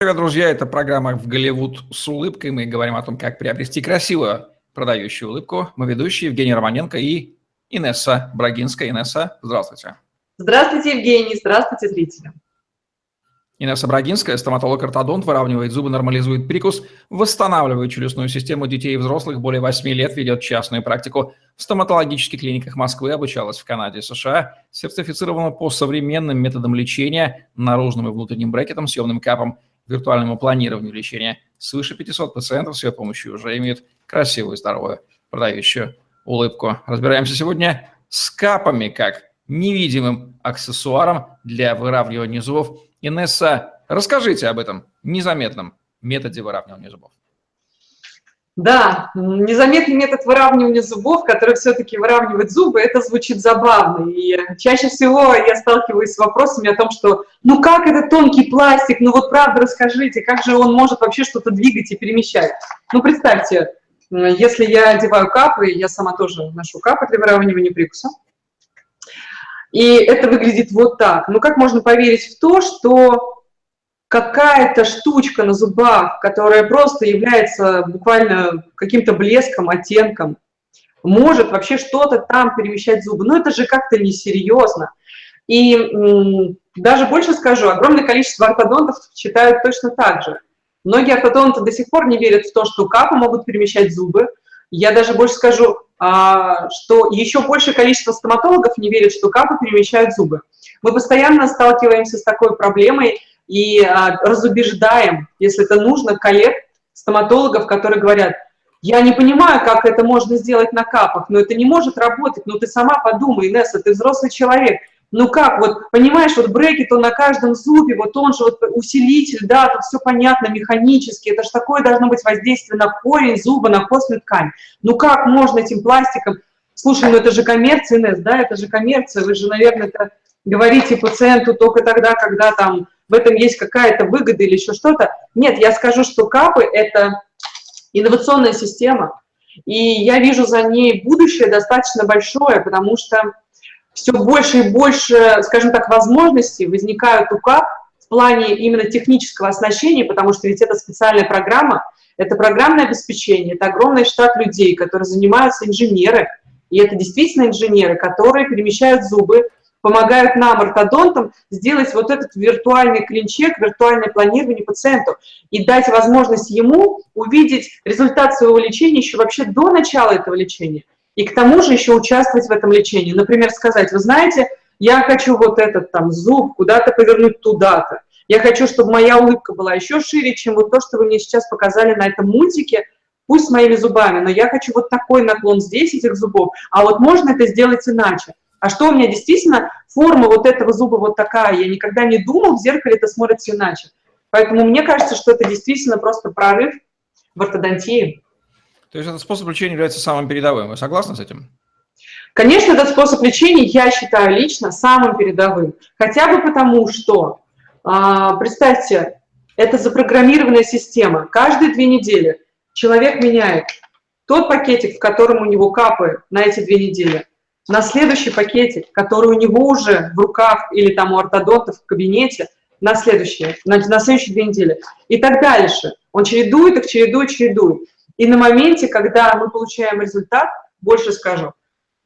Привет, друзья! Это программа «В Голливуд с улыбкой». Мы говорим о том, как приобрести красивую продающую улыбку. Мы ведущие Евгений Романенко и Инесса Брагинская. Инесса, здравствуйте. Здравствуйте, Евгений. Здравствуйте, зрители. Инесса Брагинская, стоматолог-ортодонт, выравнивает зубы, нормализует прикус, восстанавливает челюстную систему детей и взрослых, более 8 лет ведет частную практику в стоматологических клиниках Москвы, обучалась в Канаде и США, сертифицирована по современным методам лечения, наружным и внутренним брекетом, съемным капом, виртуальному планированию лечения. Свыше 500 пациентов с ее помощью уже имеют красивую, здоровую, продающую улыбку. Разбираемся сегодня с капами, как невидимым аксессуаром для выравнивания зубов. Инесса, расскажите об этом незаметном методе выравнивания зубов. Да, незаметный метод выравнивания зубов, который все-таки выравнивает зубы, это звучит забавно. И чаще всего я сталкиваюсь с вопросами о том, что ну как это тонкий пластик, ну вот правда расскажите, как же он может вообще что-то двигать и перемещать. Ну представьте, если я одеваю капы, я сама тоже ношу капы для выравнивания прикуса, и это выглядит вот так. Ну как можно поверить в то, что какая-то штучка на зубах, которая просто является буквально каким-то блеском, оттенком, может вообще что-то там перемещать зубы. Ну, это же как-то несерьезно. И даже больше скажу, огромное количество ортодонтов считают точно так же. Многие ортодонты до сих пор не верят в то, что капы могут перемещать зубы. Я даже больше скажу, а, что еще большее количество стоматологов не верят, что капы перемещают зубы. Мы постоянно сталкиваемся с такой проблемой, и а, разубеждаем, если это нужно, коллег, стоматологов, которые говорят, я не понимаю, как это можно сделать на капах, но это не может работать, ну ты сама подумай, Инесса, ты взрослый человек, ну как, вот, понимаешь, вот брекет, он на каждом зубе, вот он же вот усилитель, да, тут все понятно механически, это же такое должно быть воздействие на корень зуба, на костную ткань. Ну как можно этим пластиком, слушай, ну это же коммерция, Инесс, да, это же коммерция, вы же, наверное, это говорите пациенту только тогда, когда там в этом есть какая-то выгода или еще что-то. Нет, я скажу, что КАПы – это инновационная система, и я вижу за ней будущее достаточно большое, потому что все больше и больше, скажем так, возможностей возникают у КАП в плане именно технического оснащения, потому что ведь это специальная программа, это программное обеспечение, это огромный штат людей, которые занимаются инженеры, и это действительно инженеры, которые перемещают зубы помогают нам, ортодонтам, сделать вот этот виртуальный клинчек, виртуальное планирование пациенту и дать возможность ему увидеть результат своего лечения еще вообще до начала этого лечения. И к тому же еще участвовать в этом лечении. Например, сказать, вы знаете, я хочу вот этот там зуб куда-то повернуть туда-то. Я хочу, чтобы моя улыбка была еще шире, чем вот то, что вы мне сейчас показали на этом мультике, пусть с моими зубами, но я хочу вот такой наклон здесь этих зубов, а вот можно это сделать иначе. А что у меня действительно форма вот этого зуба вот такая, я никогда не думал, в зеркале это смотрится иначе. Поэтому мне кажется, что это действительно просто прорыв в ортодонтии. То есть этот способ лечения является самым передовым. Вы согласны с этим? Конечно, этот способ лечения я считаю лично самым передовым. Хотя бы потому, что, а, представьте, это запрограммированная система. Каждые две недели человек меняет тот пакетик, в котором у него капы на эти две недели, на следующий пакетик, который у него уже в руках или там у ортодонтов в кабинете, на следующие, на, на следующие две недели. И так дальше. Он чередует их, чередует, чередует. И на моменте, когда мы получаем результат, больше скажу,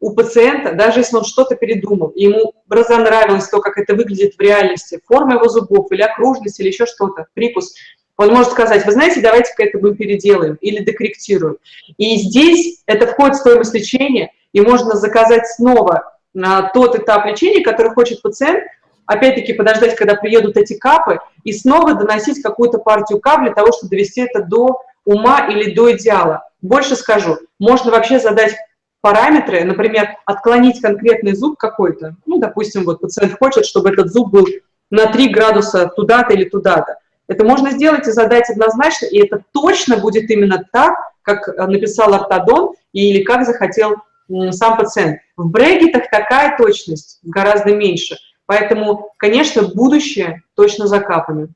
у пациента, даже если он что-то передумал, и ему разонравилось то, как это выглядит в реальности, форма его зубов или окружность, или еще что-то, прикус, он может сказать, вы знаете, давайте-ка это мы переделаем или докорректируем. И здесь это входит в стоимость лечения – и можно заказать снова на тот этап лечения, который хочет пациент, опять-таки подождать, когда приедут эти капы, и снова доносить какую-то партию кап для того, чтобы довести это до ума или до идеала. Больше скажу, можно вообще задать параметры, например, отклонить конкретный зуб какой-то, ну, допустим, вот пациент хочет, чтобы этот зуб был на 3 градуса туда-то или туда-то. Это можно сделать и задать однозначно, и это точно будет именно так, как написал ортодон или как захотел сам пациент. В брекетах такая точность гораздо меньше. Поэтому, конечно, будущее точно закапано.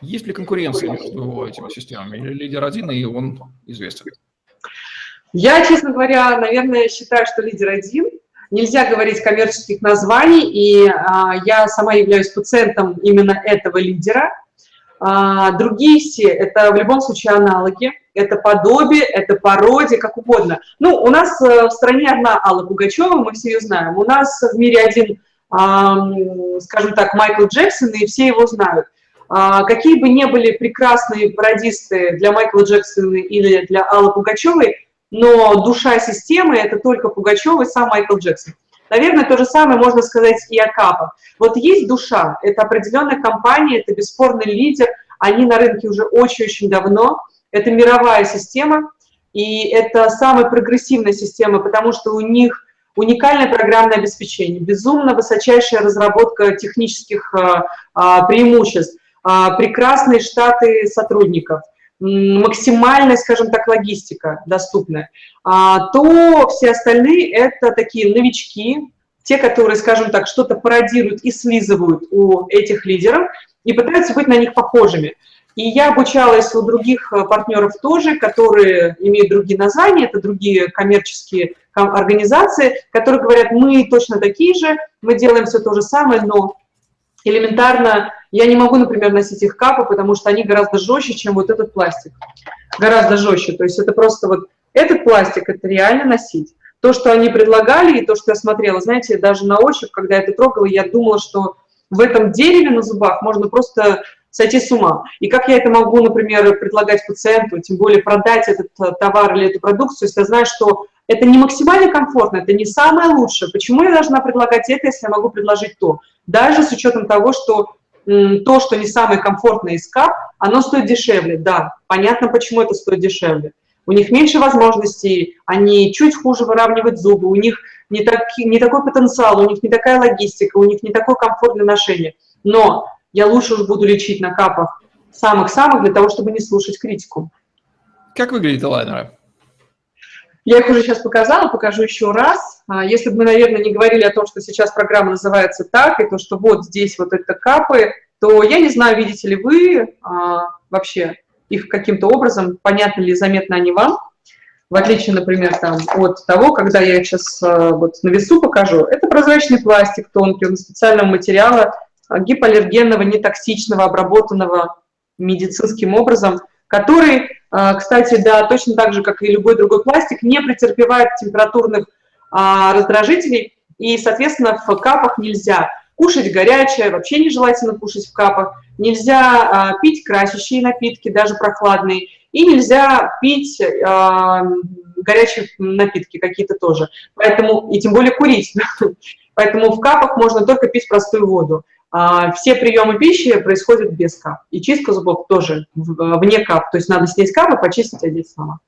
Есть ли конкуренция между этими системами? Или лидер один, и он известен? Я, честно говоря, наверное, считаю, что лидер один. Нельзя говорить коммерческих названий, и а, я сама являюсь пациентом именно этого лидера. А, другие все – это в любом случае аналоги, это подобие, это пародия, как угодно. Ну, у нас э, в стране одна Алла Пугачева, мы все ее знаем. У нас в мире один, скажем так, Майкл Джексон, и все его знают. А, какие бы ни были прекрасные пародисты для Майкла Джексона или для Аллы Пугачевой, но душа системы – это только Пугачева и сам Майкл Джексон. Наверное, то же самое можно сказать и о капах. Вот есть душа, это определенная компания, это бесспорный лидер, они на рынке уже очень-очень давно, это мировая система, и это самая прогрессивная система, потому что у них уникальное программное обеспечение, безумно высочайшая разработка технических а, а, преимуществ, а, прекрасные штаты сотрудников, максимальная, скажем так, логистика доступная, то все остальные это такие новички, те, которые, скажем так, что-то пародируют и слизывают у этих лидеров и пытаются быть на них похожими. И я обучалась у других э, партнеров тоже, которые имеют другие названия, это другие коммерческие организации, которые говорят, мы точно такие же, мы делаем все то же самое, но элементарно я не могу, например, носить их капы, потому что они гораздо жестче, чем вот этот пластик. Гораздо жестче. То есть это просто вот этот пластик, это реально носить. То, что они предлагали, и то, что я смотрела, знаете, даже на ощупь, когда я это трогала, я думала, что в этом дереве на зубах можно просто сойти с ума. И как я это могу, например, предлагать пациенту, тем более продать этот э, товар или эту продукцию, если я знаю, что это не максимально комфортно, это не самое лучшее. Почему я должна предлагать это, если я могу предложить то? Даже с учетом того, что то, что не самое комфортное из кап, оно стоит дешевле. Да, понятно, почему это стоит дешевле. У них меньше возможностей, они чуть хуже выравнивают зубы, у них не, так, не такой потенциал, у них не такая логистика, у них не такое комфортное ношение. Но я лучше уж буду лечить на капах самых-самых для того, чтобы не слушать критику. Как выглядят лайнеры? Я их уже сейчас показала, покажу еще раз. А, если бы мы, наверное, не говорили о том, что сейчас программа называется так, и то, что вот здесь вот это капы, то я не знаю, видите ли вы а, вообще их каким-то образом, понятно ли, заметно они вам, в отличие, например, там, от того, когда я их сейчас а, вот на весу покажу. Это прозрачный пластик тонкий, он специального материала, а, гипоаллергенного, нетоксичного, обработанного медицинским образом, который, кстати, да, точно так же, как и любой другой пластик, не претерпевает температурных а, раздражителей, и, соответственно, в капах нельзя кушать горячее, вообще нежелательно кушать в капах, нельзя пить красящие напитки, даже прохладные, и нельзя пить горячие напитки какие-то тоже, поэтому, и тем более курить. Поэтому в капах можно только пить простую воду. А, все приемы пищи происходят без кап. И чистка зубов тоже вне кап. То есть надо снять капы, почистить, одеть снова.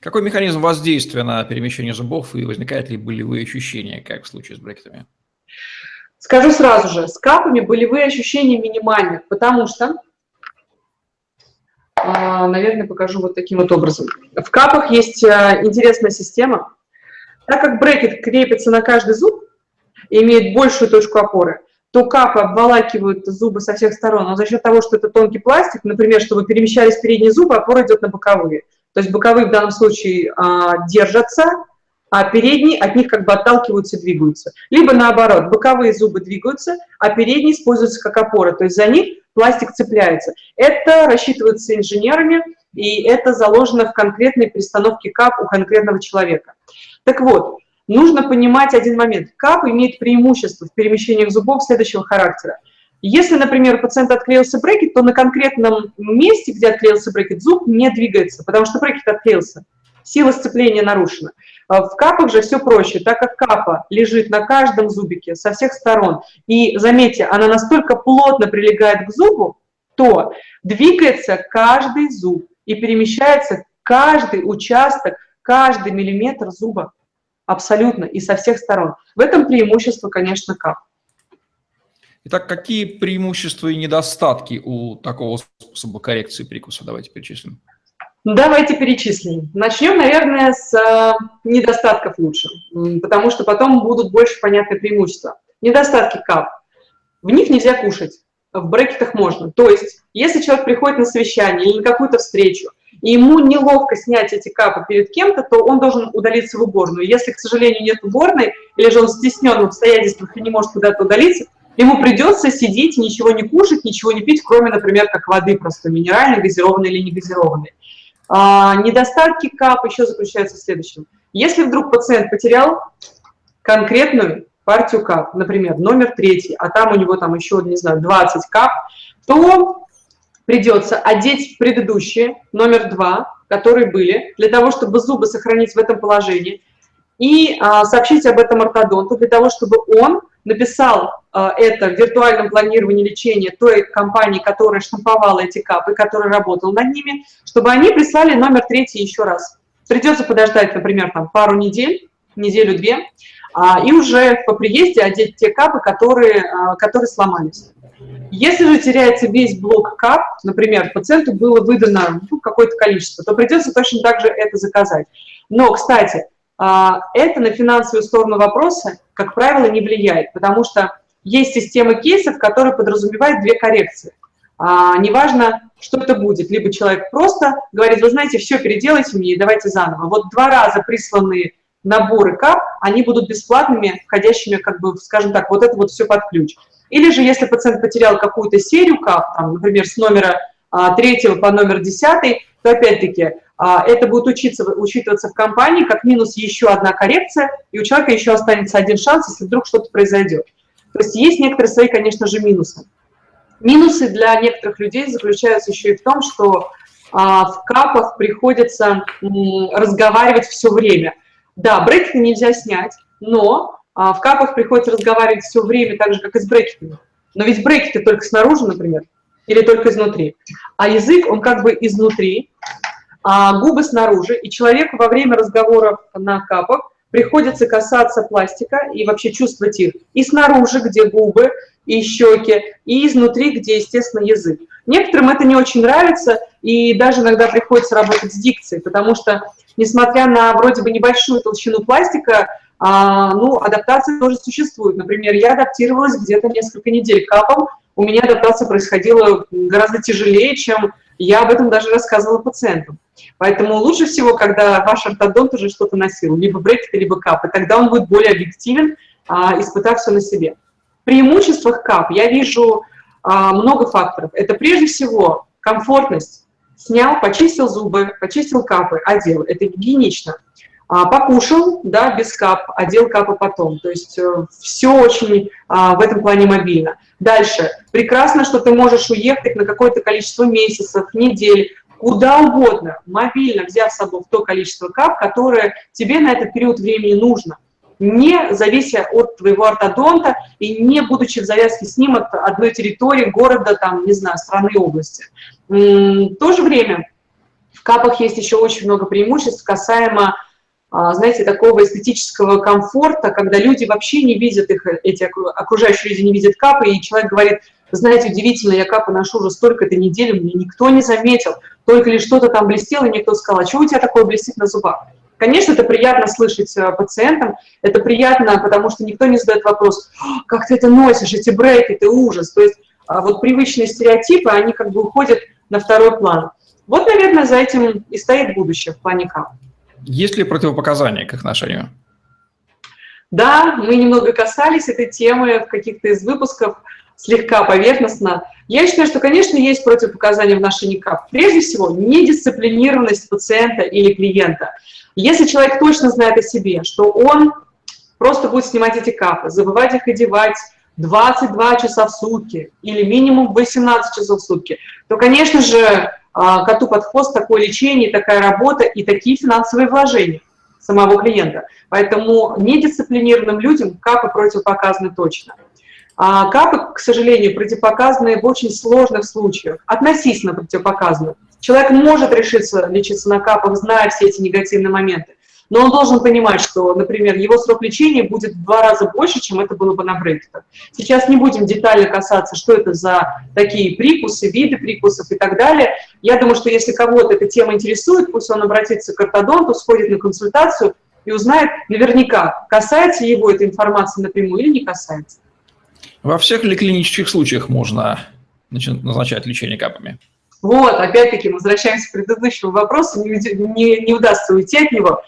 Какой механизм воздействия на перемещение зубов и возникают ли болевые ощущения, как в случае с брекетами? Скажу сразу же, с капами болевые ощущения минимальны, потому что, а, наверное, покажу вот таким вот образом. В капах есть а, интересная система. Так как брекет крепится на каждый зуб и имеет большую точку опоры, то капы обволакивают зубы со всех сторон, но за счет того, что это тонкий пластик, например, чтобы перемещались передние зубы, опора идет на боковые. То есть боковые в данном случае а, держатся, а передние от них как бы отталкиваются и двигаются. Либо наоборот, боковые зубы двигаются, а передние используются как опора, то есть за них пластик цепляется. Это рассчитывается инженерами, и это заложено в конкретной перестановке кап у конкретного человека. Так вот, нужно понимать один момент. КАП имеет преимущество в перемещениях зубов следующего характера. Если, например, у пациента отклеился брекет, то на конкретном месте, где отклеился брекет, зуб не двигается, потому что брекет отклеился. Сила сцепления нарушена. А в капах же все проще, так как капа лежит на каждом зубике со всех сторон, и, заметьте, она настолько плотно прилегает к зубу, то двигается каждый зуб и перемещается каждый участок, каждый миллиметр зуба абсолютно и со всех сторон. В этом преимущество, конечно, КАП. Итак, какие преимущества и недостатки у такого способа коррекции прикуса? Давайте перечислим. Давайте перечислим. Начнем, наверное, с э, недостатков лучше, потому что потом будут больше понятные преимущества. Недостатки КАП. В них нельзя кушать, в брекетах можно. То есть, если человек приходит на совещание или на какую-то встречу, и ему неловко снять эти капы перед кем-то, то он должен удалиться в уборную. Если, к сожалению, нет уборной, или же он стеснен в обстоятельствах и не может куда-то удалиться, Ему придется сидеть, ничего не кушать, ничего не пить, кроме, например, как воды просто минеральной, газированной или негазированной. А, недостатки КАП еще заключаются в следующем. Если вдруг пациент потерял конкретную партию КАП, например, номер третий, а там у него там еще, не знаю, 20 КАП, то придется одеть предыдущие, номер два, которые были, для того, чтобы зубы сохранить в этом положении, и а, сообщить об этом ортодонту, для того, чтобы он написал а, это в виртуальном планировании лечения той компании, которая штамповала эти капы, которая работала над ними, чтобы они прислали номер третий еще раз. Придется подождать, например, там пару недель, неделю-две, а, и уже по приезде одеть те капы, которые, а, которые сломались. Если же теряется весь блок кап, например, пациенту было выдано ну, какое-то количество, то придется точно так же это заказать. Но, кстати, а, это на финансовую сторону вопроса, как правило, не влияет, потому что есть система кейсов, которая подразумевает две коррекции. А, неважно, что это будет. Либо человек просто говорит, вы знаете, все, переделайте мне, давайте заново. Вот два раза присланные наборы КАП, они будут бесплатными, входящими, как бы, скажем так, вот это вот все под ключ. Или же, если пациент потерял какую-то серию КАП, там, например, с номера а, 3 по номер 10, то опять-таки а, это будет учиться, учитываться в компании как минус еще одна коррекция, и у человека еще останется один шанс, если вдруг что-то произойдет. То есть есть некоторые свои, конечно же, минусы. Минусы для некоторых людей заключаются еще и в том, что а, в капах приходится разговаривать все время. Да, брекеты нельзя снять, но а, в капах приходится разговаривать все время так же, как и с брекетами. Но ведь брекеты только снаружи, например, или только изнутри. А язык, он как бы изнутри, а губы снаружи. И человеку во время разговоров на капах приходится касаться пластика и вообще чувствовать их и снаружи, где губы, и щеки, и изнутри, где, естественно, язык. Некоторым это не очень нравится, и даже иногда приходится работать с дикцией, потому что, несмотря на вроде бы небольшую толщину пластика, а, ну, адаптация тоже существует. Например, я адаптировалась где-то несколько недель капом, у меня адаптация происходила гораздо тяжелее, чем я об этом даже рассказывала пациентам. Поэтому лучше всего, когда ваш ортодонт уже что-то носил, либо брекеты, либо капы, тогда он будет более объективен, а, испытав все на себе. Преимуществах кап я вижу а, много факторов. Это прежде всего комфортность. Снял, почистил зубы, почистил капы, одел. Это гигиенично. А, покушал, да, без кап, одел капы потом. То есть э, все очень в этом плане мобильно. Дальше. Прекрасно, что ты можешь уехать на какое-то количество месяцев, недель, куда угодно, мобильно взяв с собой то количество кап, которое тебе на этот период времени нужно, не завися от твоего ортодонта и не будучи в завязке с ним от одной территории, города, там, не знаю, страны, области. В то же время в капах есть еще очень много преимуществ касаемо а, знаете, такого эстетического комфорта, когда люди вообще не видят их, эти окружающие люди не видят капы, и человек говорит, знаете, удивительно, я капы ношу уже столько-то недель, мне никто не заметил, только ли что-то там блестело, и никто сказал, а что у тебя такое блестит на зубах? Конечно, это приятно слышать э, пациентам, это приятно, потому что никто не задает вопрос, «А, как ты это носишь, эти брекеты, ужас. То есть а вот привычные стереотипы, они как бы уходят на второй план. Вот, наверное, за этим и стоит будущее в плане кап. Есть ли противопоказания к их ношению? Да, мы немного касались этой темы в каких-то из выпусков, слегка поверхностно. Я считаю, что, конечно, есть противопоказания в ношении КАП. Прежде всего, недисциплинированность пациента или клиента. Если человек точно знает о себе, что он просто будет снимать эти капы, забывать их одевать 22 часа в сутки или минимум 18 часов в сутки, то, конечно же, а, коту под хвост такое лечение, такая работа и такие финансовые вложения самого клиента. Поэтому недисциплинированным людям капы противопоказаны точно. А капы, к сожалению, противопоказаны в очень сложных случаях, относительно противопоказаны. Человек может решиться лечиться на капах, зная все эти негативные моменты. Но он должен понимать, что, например, его срок лечения будет в два раза больше, чем это было бы на брекетах. Сейчас не будем детально касаться, что это за такие прикусы, виды прикусов и так далее. Я думаю, что если кого-то эта тема интересует, пусть он обратится к ортодонту, сходит на консультацию и узнает наверняка, касается его эта информация напрямую или не касается. Во всех ли клинических случаях можно назначать лечение капами? Вот, опять-таки, возвращаемся к предыдущему вопросу, не, не, не удастся уйти от него.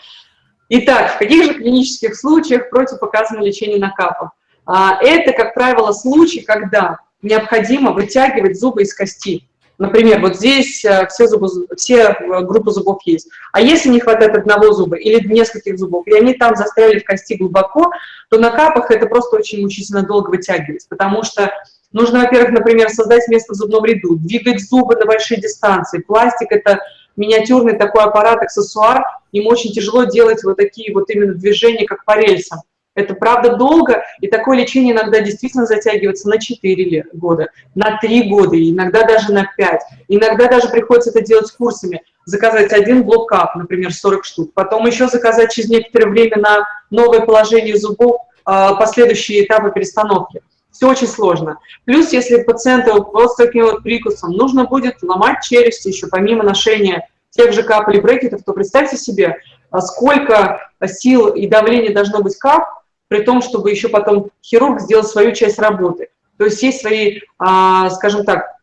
Итак, в каких же клинических случаях противопоказано лечение на капах? а, это, как правило, случай, когда необходимо вытягивать зубы из кости. Например, вот здесь э, все, зубы, все э, группы зубов есть. А если не хватает одного зуба или нескольких зубов, и они там застряли в кости глубоко, то на капах это просто очень мучительно долго вытягивать, потому что нужно, во-первых, например, создать место в зубном ряду, двигать зубы на большие дистанции. Пластик – это миниатюрный такой аппарат, аксессуар, им очень тяжело делать вот такие вот именно движения, как по рельсам. Это правда долго, и такое лечение иногда действительно затягивается на 4 года, на 3 года, иногда даже на 5. Иногда даже приходится это делать курсами. Заказать один блокап, например, 40 штук, потом еще заказать через некоторое время на новое положение зубов а, последующие этапы перестановки. Все очень сложно. Плюс, если пациенту с таким вот прикусом нужно будет ломать челюсти еще помимо ношения тех же кап или брекетов, то представьте себе, а сколько сил и давления должно быть кап, при том, чтобы еще потом хирург сделал свою часть работы. То есть есть свои, а, скажем так,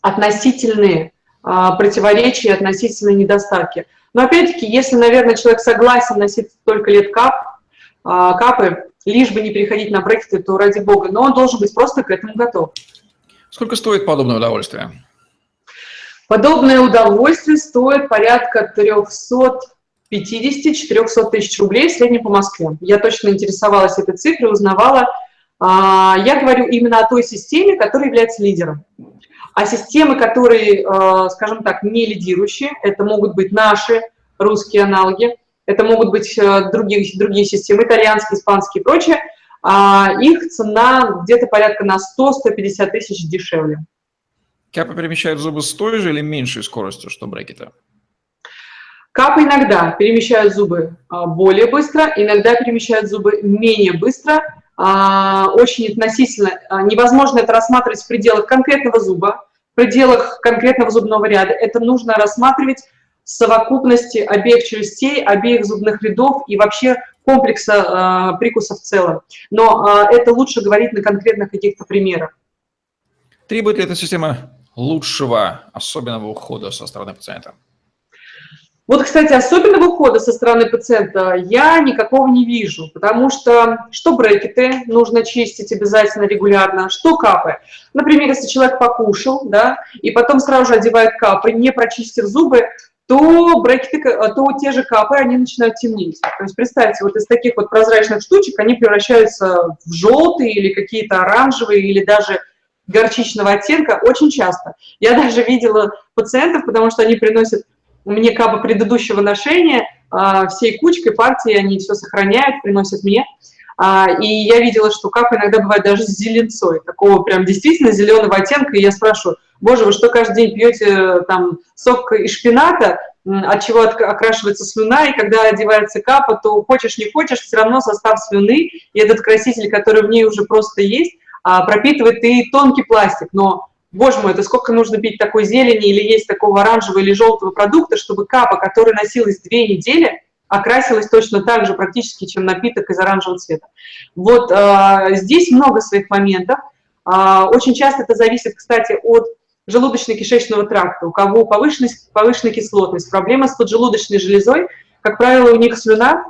относительные а, противоречия, относительные недостатки. Но опять-таки, если, наверное, человек согласен носить столько лет кап, а, капы, лишь бы не переходить на брекеты, то ради бога, но он должен быть просто к этому готов. Сколько стоит подобное удовольствие? Подобное удовольствие стоит порядка 300 50-400 тысяч рублей в среднем по Москве. Я точно интересовалась этой цифрой, узнавала. А, я говорю именно о той системе, которая является лидером. А системы, которые, а, скажем так, не лидирующие, это могут быть наши русские аналоги, это могут быть а, другие, другие системы, итальянские, испанские и прочее, их цена где-то порядка на 100-150 тысяч дешевле. Капы перемещают зубы с той же или меньшей скоростью, что брекеты? Капы иногда перемещают зубы а, более быстро, иногда перемещают зубы менее быстро. А, очень относительно а, невозможно это рассматривать в пределах конкретного зуба, в пределах конкретного зубного ряда. Это нужно рассматривать в совокупности обеих челюстей, обеих зубных рядов и вообще комплекса прикуса в целом. Но это лучше говорить на конкретных каких-то примерах. Требует ли эта система лучшего особенного ухода со стороны пациента? Вот, кстати, особенного ухода со стороны пациента я никакого не вижу, потому что что брекеты нужно чистить обязательно регулярно, что капы. Например, если человек покушал, да, и потом сразу же одевает капы, не прочистив зубы, то брекеты, то те же капы, они начинают темнеть. То есть представьте, вот из таких вот прозрачных штучек они превращаются в желтые или какие-то оранжевые, или даже горчичного оттенка очень часто. Я даже видела пациентов, потому что они приносят мне капы предыдущего ношения, а, всей кучкой партии они все сохраняют, приносят мне. А, и я видела, что капы иногда бывает даже с зеленцой, такого прям действительно зеленого оттенка. И я спрашиваю, боже, вы что каждый день пьете там сок из шпината, от чего окрашивается слюна, и когда одевается капа, то хочешь не хочешь, все равно состав слюны и этот краситель, который в ней уже просто есть, а, пропитывает и тонкий пластик. Но боже мой, это сколько нужно пить такой зелени или есть такого оранжевого или желтого продукта, чтобы капа, которая носилась две недели, окрасилась точно так же практически, чем напиток из оранжевого цвета. Вот э, здесь много своих моментов. Э, очень часто это зависит, кстати, от желудочно-кишечного тракта. У кого повышенная, повышенная кислотность, проблема с поджелудочной железой, как правило, у них слюна,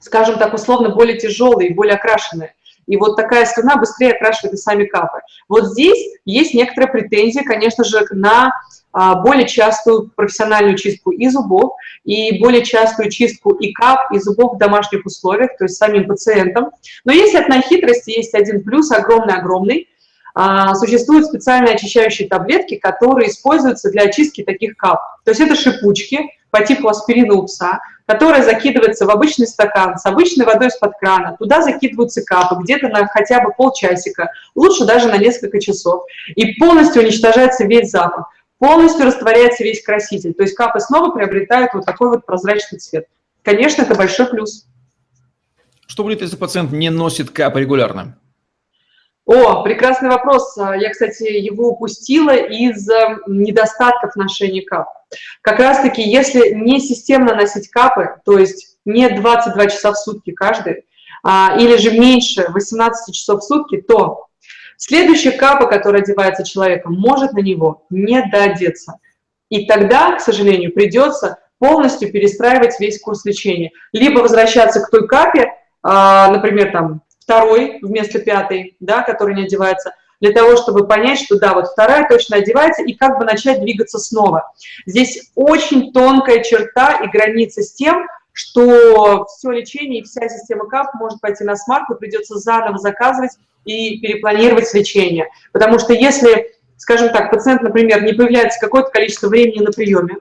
скажем так, условно более тяжелая и более окрашенная. И вот такая слюна быстрее окрашивает и сами капы. Вот здесь есть некоторая претензия, конечно же, на а, более частую профессиональную чистку и зубов, и более частую чистку и кап, и зубов в домашних условиях, то есть самим пациентам. Но если от на хитрости есть один плюс, огромный-огромный, а, существуют специальные очищающие таблетки, которые используются для очистки таких кап. То есть это шипучки по типу аспирина у пса, которая закидывается в обычный стакан с обычной водой из-под крана. Туда закидываются капы где-то на хотя бы полчасика, лучше даже на несколько часов. И полностью уничтожается весь запах, полностью растворяется весь краситель. То есть капы снова приобретают вот такой вот прозрачный цвет. Конечно, это большой плюс. Что будет, если пациент не носит капы регулярно? О, прекрасный вопрос. Я, кстати, его упустила из недостатков ношения кап. Как раз-таки, если не системно носить капы, то есть не 22 часа в сутки каждый, а, или же меньше 18 часов в сутки, то следующая капа, которая одевается человеком, может на него не додеться. И тогда, к сожалению, придется полностью перестраивать весь курс лечения. Либо возвращаться к той капе, а, например, там, второй вместо пятой, да, который не одевается, для того, чтобы понять, что да, вот вторая точно одевается, и как бы начать двигаться снова. Здесь очень тонкая черта и граница с тем, что все лечение и вся система КАП может пойти на смарку, придется заново заказывать и перепланировать лечение. Потому что если, скажем так, пациент, например, не появляется какое-то количество времени на приеме,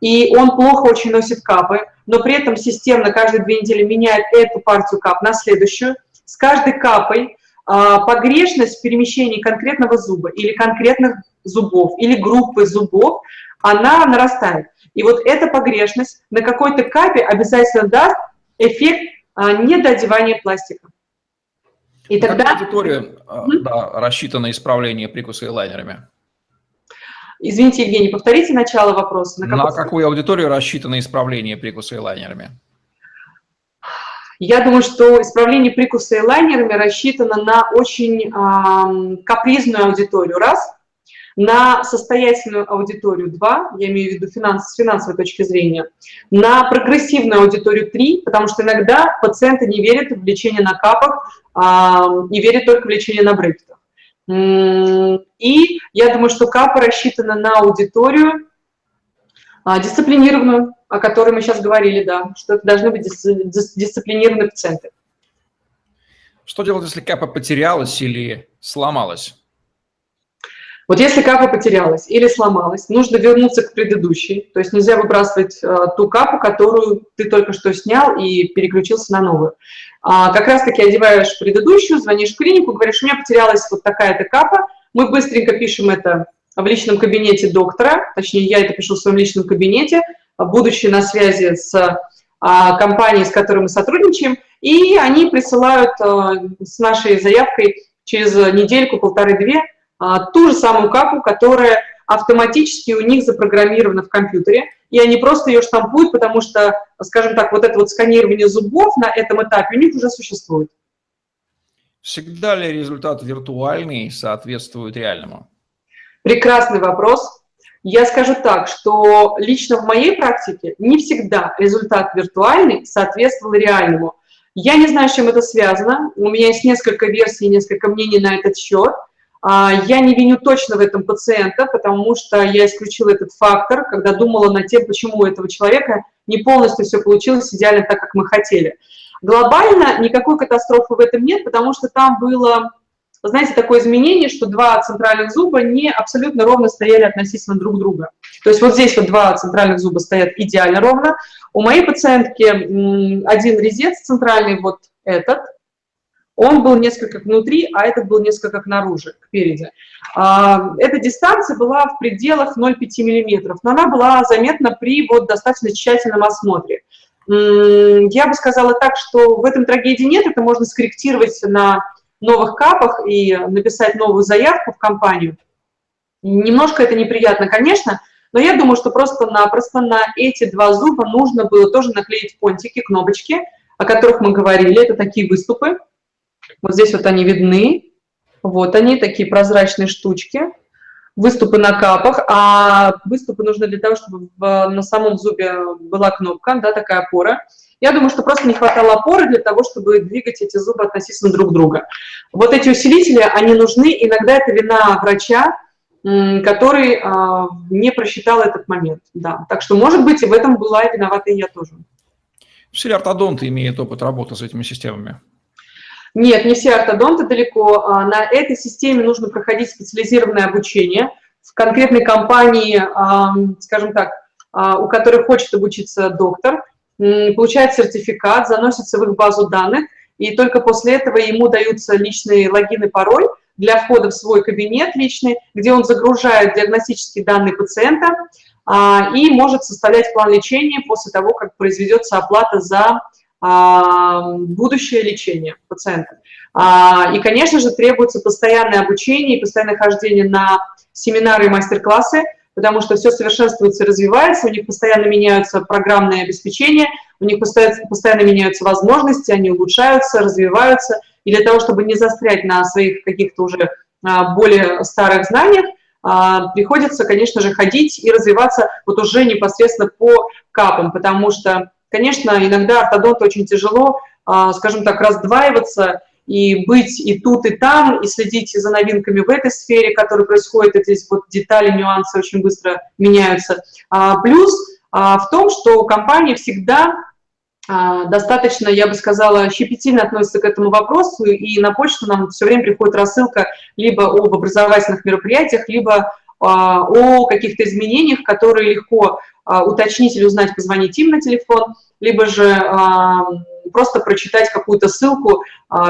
и он плохо очень носит капы, но при этом системно каждые две недели меняет эту партию кап на следующую, с каждой капой а, погрешность в перемещении конкретного зуба или конкретных зубов, или группы зубов, она нарастает. И вот эта погрешность на какой-то капе обязательно даст эффект а, недоодевания пластика. И тогда... аудитория mm-hmm. да, рассчитана на исправление прикуса лайнерами? Извините, Евгений, повторите начало вопроса. На, на какую аудиторию рассчитано исправление прикуса лайнерами? Я думаю, что исправление прикуса лайнерами рассчитано на очень э, капризную аудиторию, раз – на состоятельную аудиторию. 2, я имею в виду финанс, с финансовой точки зрения, на прогрессивную аудиторию. 3, потому что иногда пациенты не верят в лечение на капах, а, не верят только в лечение на брекетах. И я думаю, что капа рассчитана на аудиторию а, дисциплинированную, о которой мы сейчас говорили, да, что это должны быть дисциплинированные пациенты. Что делать, если капа потерялась или сломалась? Вот если капа потерялась или сломалась, нужно вернуться к предыдущей, то есть нельзя выбрасывать э, ту капу, которую ты только что снял и переключился на новую. А, как раз-таки одеваешь предыдущую, звонишь в клинику, говоришь, у меня потерялась вот такая-то капа, мы быстренько пишем это в личном кабинете доктора, точнее, я это пишу в своем личном кабинете, будучи на связи с а, компанией, с которой мы сотрудничаем, и они присылают а, с нашей заявкой через недельку, полторы-две ту же самую капу, которая автоматически у них запрограммирована в компьютере, и они просто ее штампуют, потому что, скажем так, вот это вот сканирование зубов на этом этапе у них уже существует. Всегда ли результат виртуальный соответствует реальному? Прекрасный вопрос. Я скажу так, что лично в моей практике не всегда результат виртуальный соответствовал реальному. Я не знаю, с чем это связано. У меня есть несколько версий, несколько мнений на этот счет – а, я не виню точно в этом пациента, потому что я исключила этот фактор, когда думала над тем, почему у этого человека не полностью все получилось идеально так, как мы хотели. Глобально никакой катастрофы в этом нет, потому что там было, знаете, такое изменение, что два центральных зуба не абсолютно ровно стояли относительно друг друга. То есть вот здесь вот два центральных зуба стоят идеально ровно. У моей пациентки один резец центральный, вот этот, он был несколько внутри, а этот был несколько наружу, кпереди. А, эта дистанция была в пределах 0,5 мм, но она была заметна при вот достаточно тщательном осмотре. Я бы сказала так, что в этом трагедии нет, это можно скорректировать на новых капах и написать новую заявку в компанию. Немножко это неприятно, конечно, но я думаю, что просто-напросто на эти два зуба нужно было тоже наклеить понтики, кнопочки, о которых мы говорили, это такие выступы, вот здесь вот они видны. Вот они, такие прозрачные штучки. Выступы на капах, а выступы нужны для того, чтобы в, на самом зубе была кнопка, да, такая опора. Я думаю, что просто не хватало опоры для того, чтобы двигать эти зубы относительно друг друга. Вот эти усилители, они нужны. Иногда это вина врача, который э, не просчитал этот момент. Да. Так что, может быть, и в этом была виновата и я тоже. Все ли ортодонты имеют опыт работы с этими системами? Нет, не все ортодонты далеко. А, на этой системе нужно проходить специализированное обучение в конкретной компании, скажем так, а, у которой хочет обучиться доктор, получает сертификат, заносится в их базу данных, и только после этого ему даются личные логин и пароль для входа в свой кабинет личный, где он загружает диагностические данные пациента а, и может составлять план лечения после того, как произведется оплата за а, будущее лечение пациента. А, и, конечно же, требуется постоянное обучение и постоянное хождение на семинары и мастер-классы, потому что все совершенствуется развивается, у них постоянно меняются программные обеспечения, у них постоянно, постоянно меняются возможности, они улучшаются, развиваются. И для того, чтобы не застрять на своих каких-то уже а, более старых знаниях, приходится, конечно же, ходить и развиваться вот уже непосредственно по капам, потому что Конечно, иногда ортодонту очень тяжело, а, скажем так, раздваиваться и быть и тут, и там, и следить за новинками в этой сфере, которые происходят, здесь вот детали, нюансы очень быстро меняются. А, плюс а, в том, что компания всегда а, достаточно, я бы сказала, щепетильно относится к этому вопросу, и на почту нам все время приходит рассылка либо об образовательных мероприятиях, либо а, о каких-то изменениях, которые легко а, уточнить или узнать, позвонить им на телефон, либо же просто прочитать какую-то ссылку,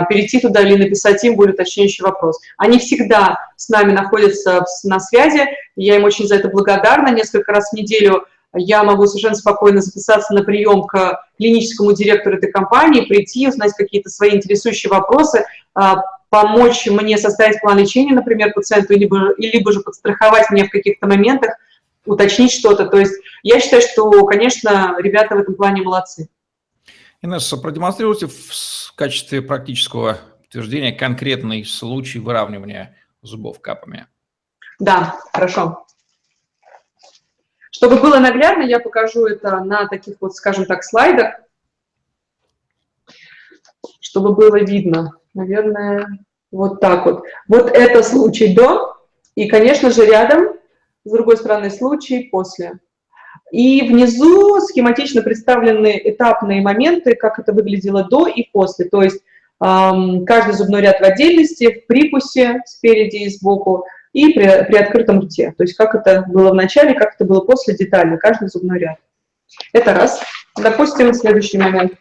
перейти туда или написать им более уточняющий вопрос. Они всегда с нами находятся на связи, я им очень за это благодарна. Несколько раз в неделю я могу совершенно спокойно записаться на прием к клиническому директору этой компании, прийти, узнать какие-то свои интересующие вопросы, а, помочь мне составить план лечения, например, пациенту, либо, либо же подстраховать меня в каких-то моментах, уточнить что-то. То есть я считаю, что, конечно, ребята в этом плане молодцы. Инесса, продемонстрируйте в качестве практического утверждения конкретный случай выравнивания зубов капами. Да, хорошо. Чтобы было наглядно, я покажу это на таких вот, скажем так, слайдах, чтобы было видно. Наверное, вот так вот. Вот это случай до, и, конечно же, рядом, с другой стороны, случай после. И внизу схематично представлены этапные моменты, как это выглядело до и после. То есть каждый зубной ряд в отдельности, в прикусе спереди и сбоку, и при, при открытом рте. То есть как это было в начале, как это было после, детально, каждый зубной ряд. Это раз. Допустим, следующий момент.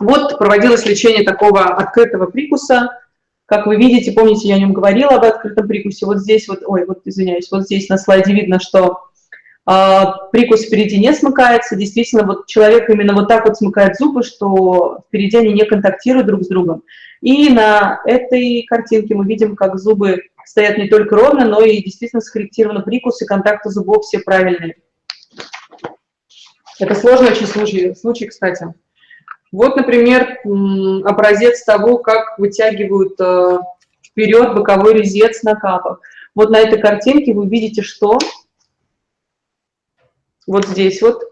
Вот проводилось лечение такого открытого прикуса. Как вы видите, помните, я о нем говорила, об открытом прикусе. Вот здесь вот, ой, вот извиняюсь, вот здесь на слайде видно, что прикус впереди не смыкается. Действительно, вот человек именно вот так вот смыкает зубы, что впереди они не контактируют друг с другом. И на этой картинке мы видим, как зубы стоят не только ровно, но и действительно скорректированы прикус и контакты зубов все правильные. Это сложный очень случай, случай, кстати. Вот, например, образец того, как вытягивают э, вперед боковой резец на капах. Вот на этой картинке вы видите, что вот здесь вот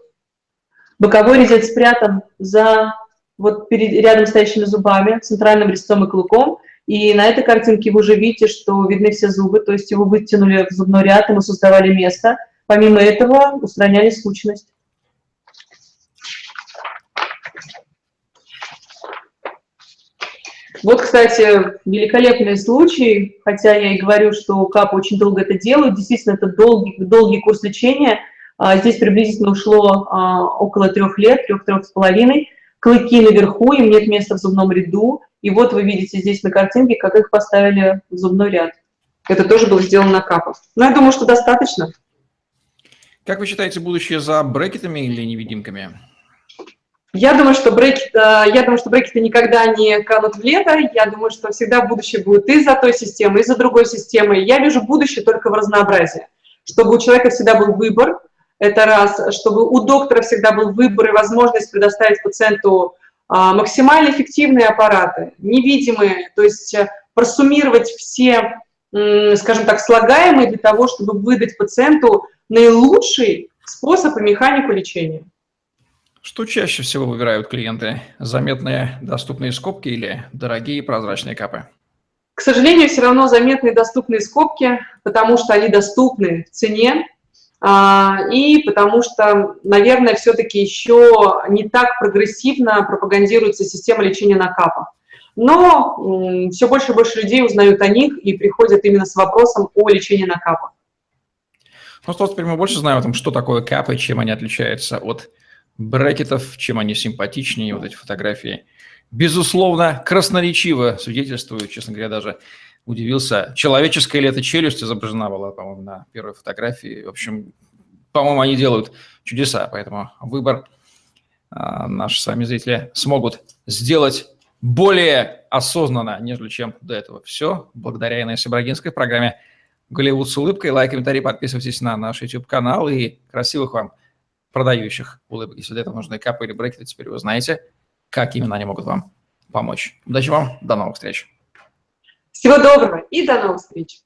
боковой резец спрятан за вот перед, рядом стоящими зубами, центральным резцом и клыком, и на этой картинке вы уже видите, что видны все зубы, то есть его вытянули в зубной ряд, ему создавали место. Помимо этого устраняли скучность. Вот, кстати, великолепный случай, хотя я и говорю, что КАП очень долго это делают, действительно, это долгий, долгий курс лечения. А, здесь приблизительно ушло а, около трех лет, трех-трех с половиной. Клыки наверху, им нет места в зубном ряду. И вот вы видите здесь на картинке, как их поставили в зубной ряд. Это тоже было сделано на капах. Но я думаю, что достаточно. Как вы считаете, будущее за брекетами или невидимками? Я думаю, что брекеты, я думаю, что брекеты никогда не канут в лето. Я думаю, что всегда будущее будет и за той системой, и за другой системой. Я вижу будущее только в разнообразии. Чтобы у человека всегда был выбор, это раз, чтобы у доктора всегда был выбор и возможность предоставить пациенту а, максимально эффективные аппараты, невидимые, то есть э, просуммировать все, скажем так, слагаемые для того, чтобы выдать пациенту наилучший способ и механику лечения. Что чаще всего выбирают клиенты? Заметные доступные скобки или дорогие прозрачные капы? К сожалению, все равно заметные доступные скобки, потому что они доступны в цене, и потому что, наверное, все-таки еще не так прогрессивно пропагандируется система лечения на капах. Но все больше и больше людей узнают о них и приходят именно с вопросом о лечении на капах. Ну, что теперь мы больше знаем о том, что такое капы, чем они отличаются от брекетов, чем они симпатичнее, вот эти фотографии. Безусловно, красноречиво свидетельствуют, честно говоря, даже удивился. Человеческая ли это челюсть изображена была, по-моему, на первой фотографии. В общем, по-моему, они делают чудеса, поэтому выбор а, наши с вами зрители смогут сделать более осознанно, нежели чем до этого. Все благодаря Инессе Брагинской программе «Голливуд с улыбкой». Лайк, комментарий, подписывайтесь на наш YouTube-канал и красивых вам продающих улыбок. Если для этого нужны капы или брекеты, теперь вы знаете, как именно они могут вам помочь. Удачи вам, до новых встреч! Всего доброго и до новых встреч!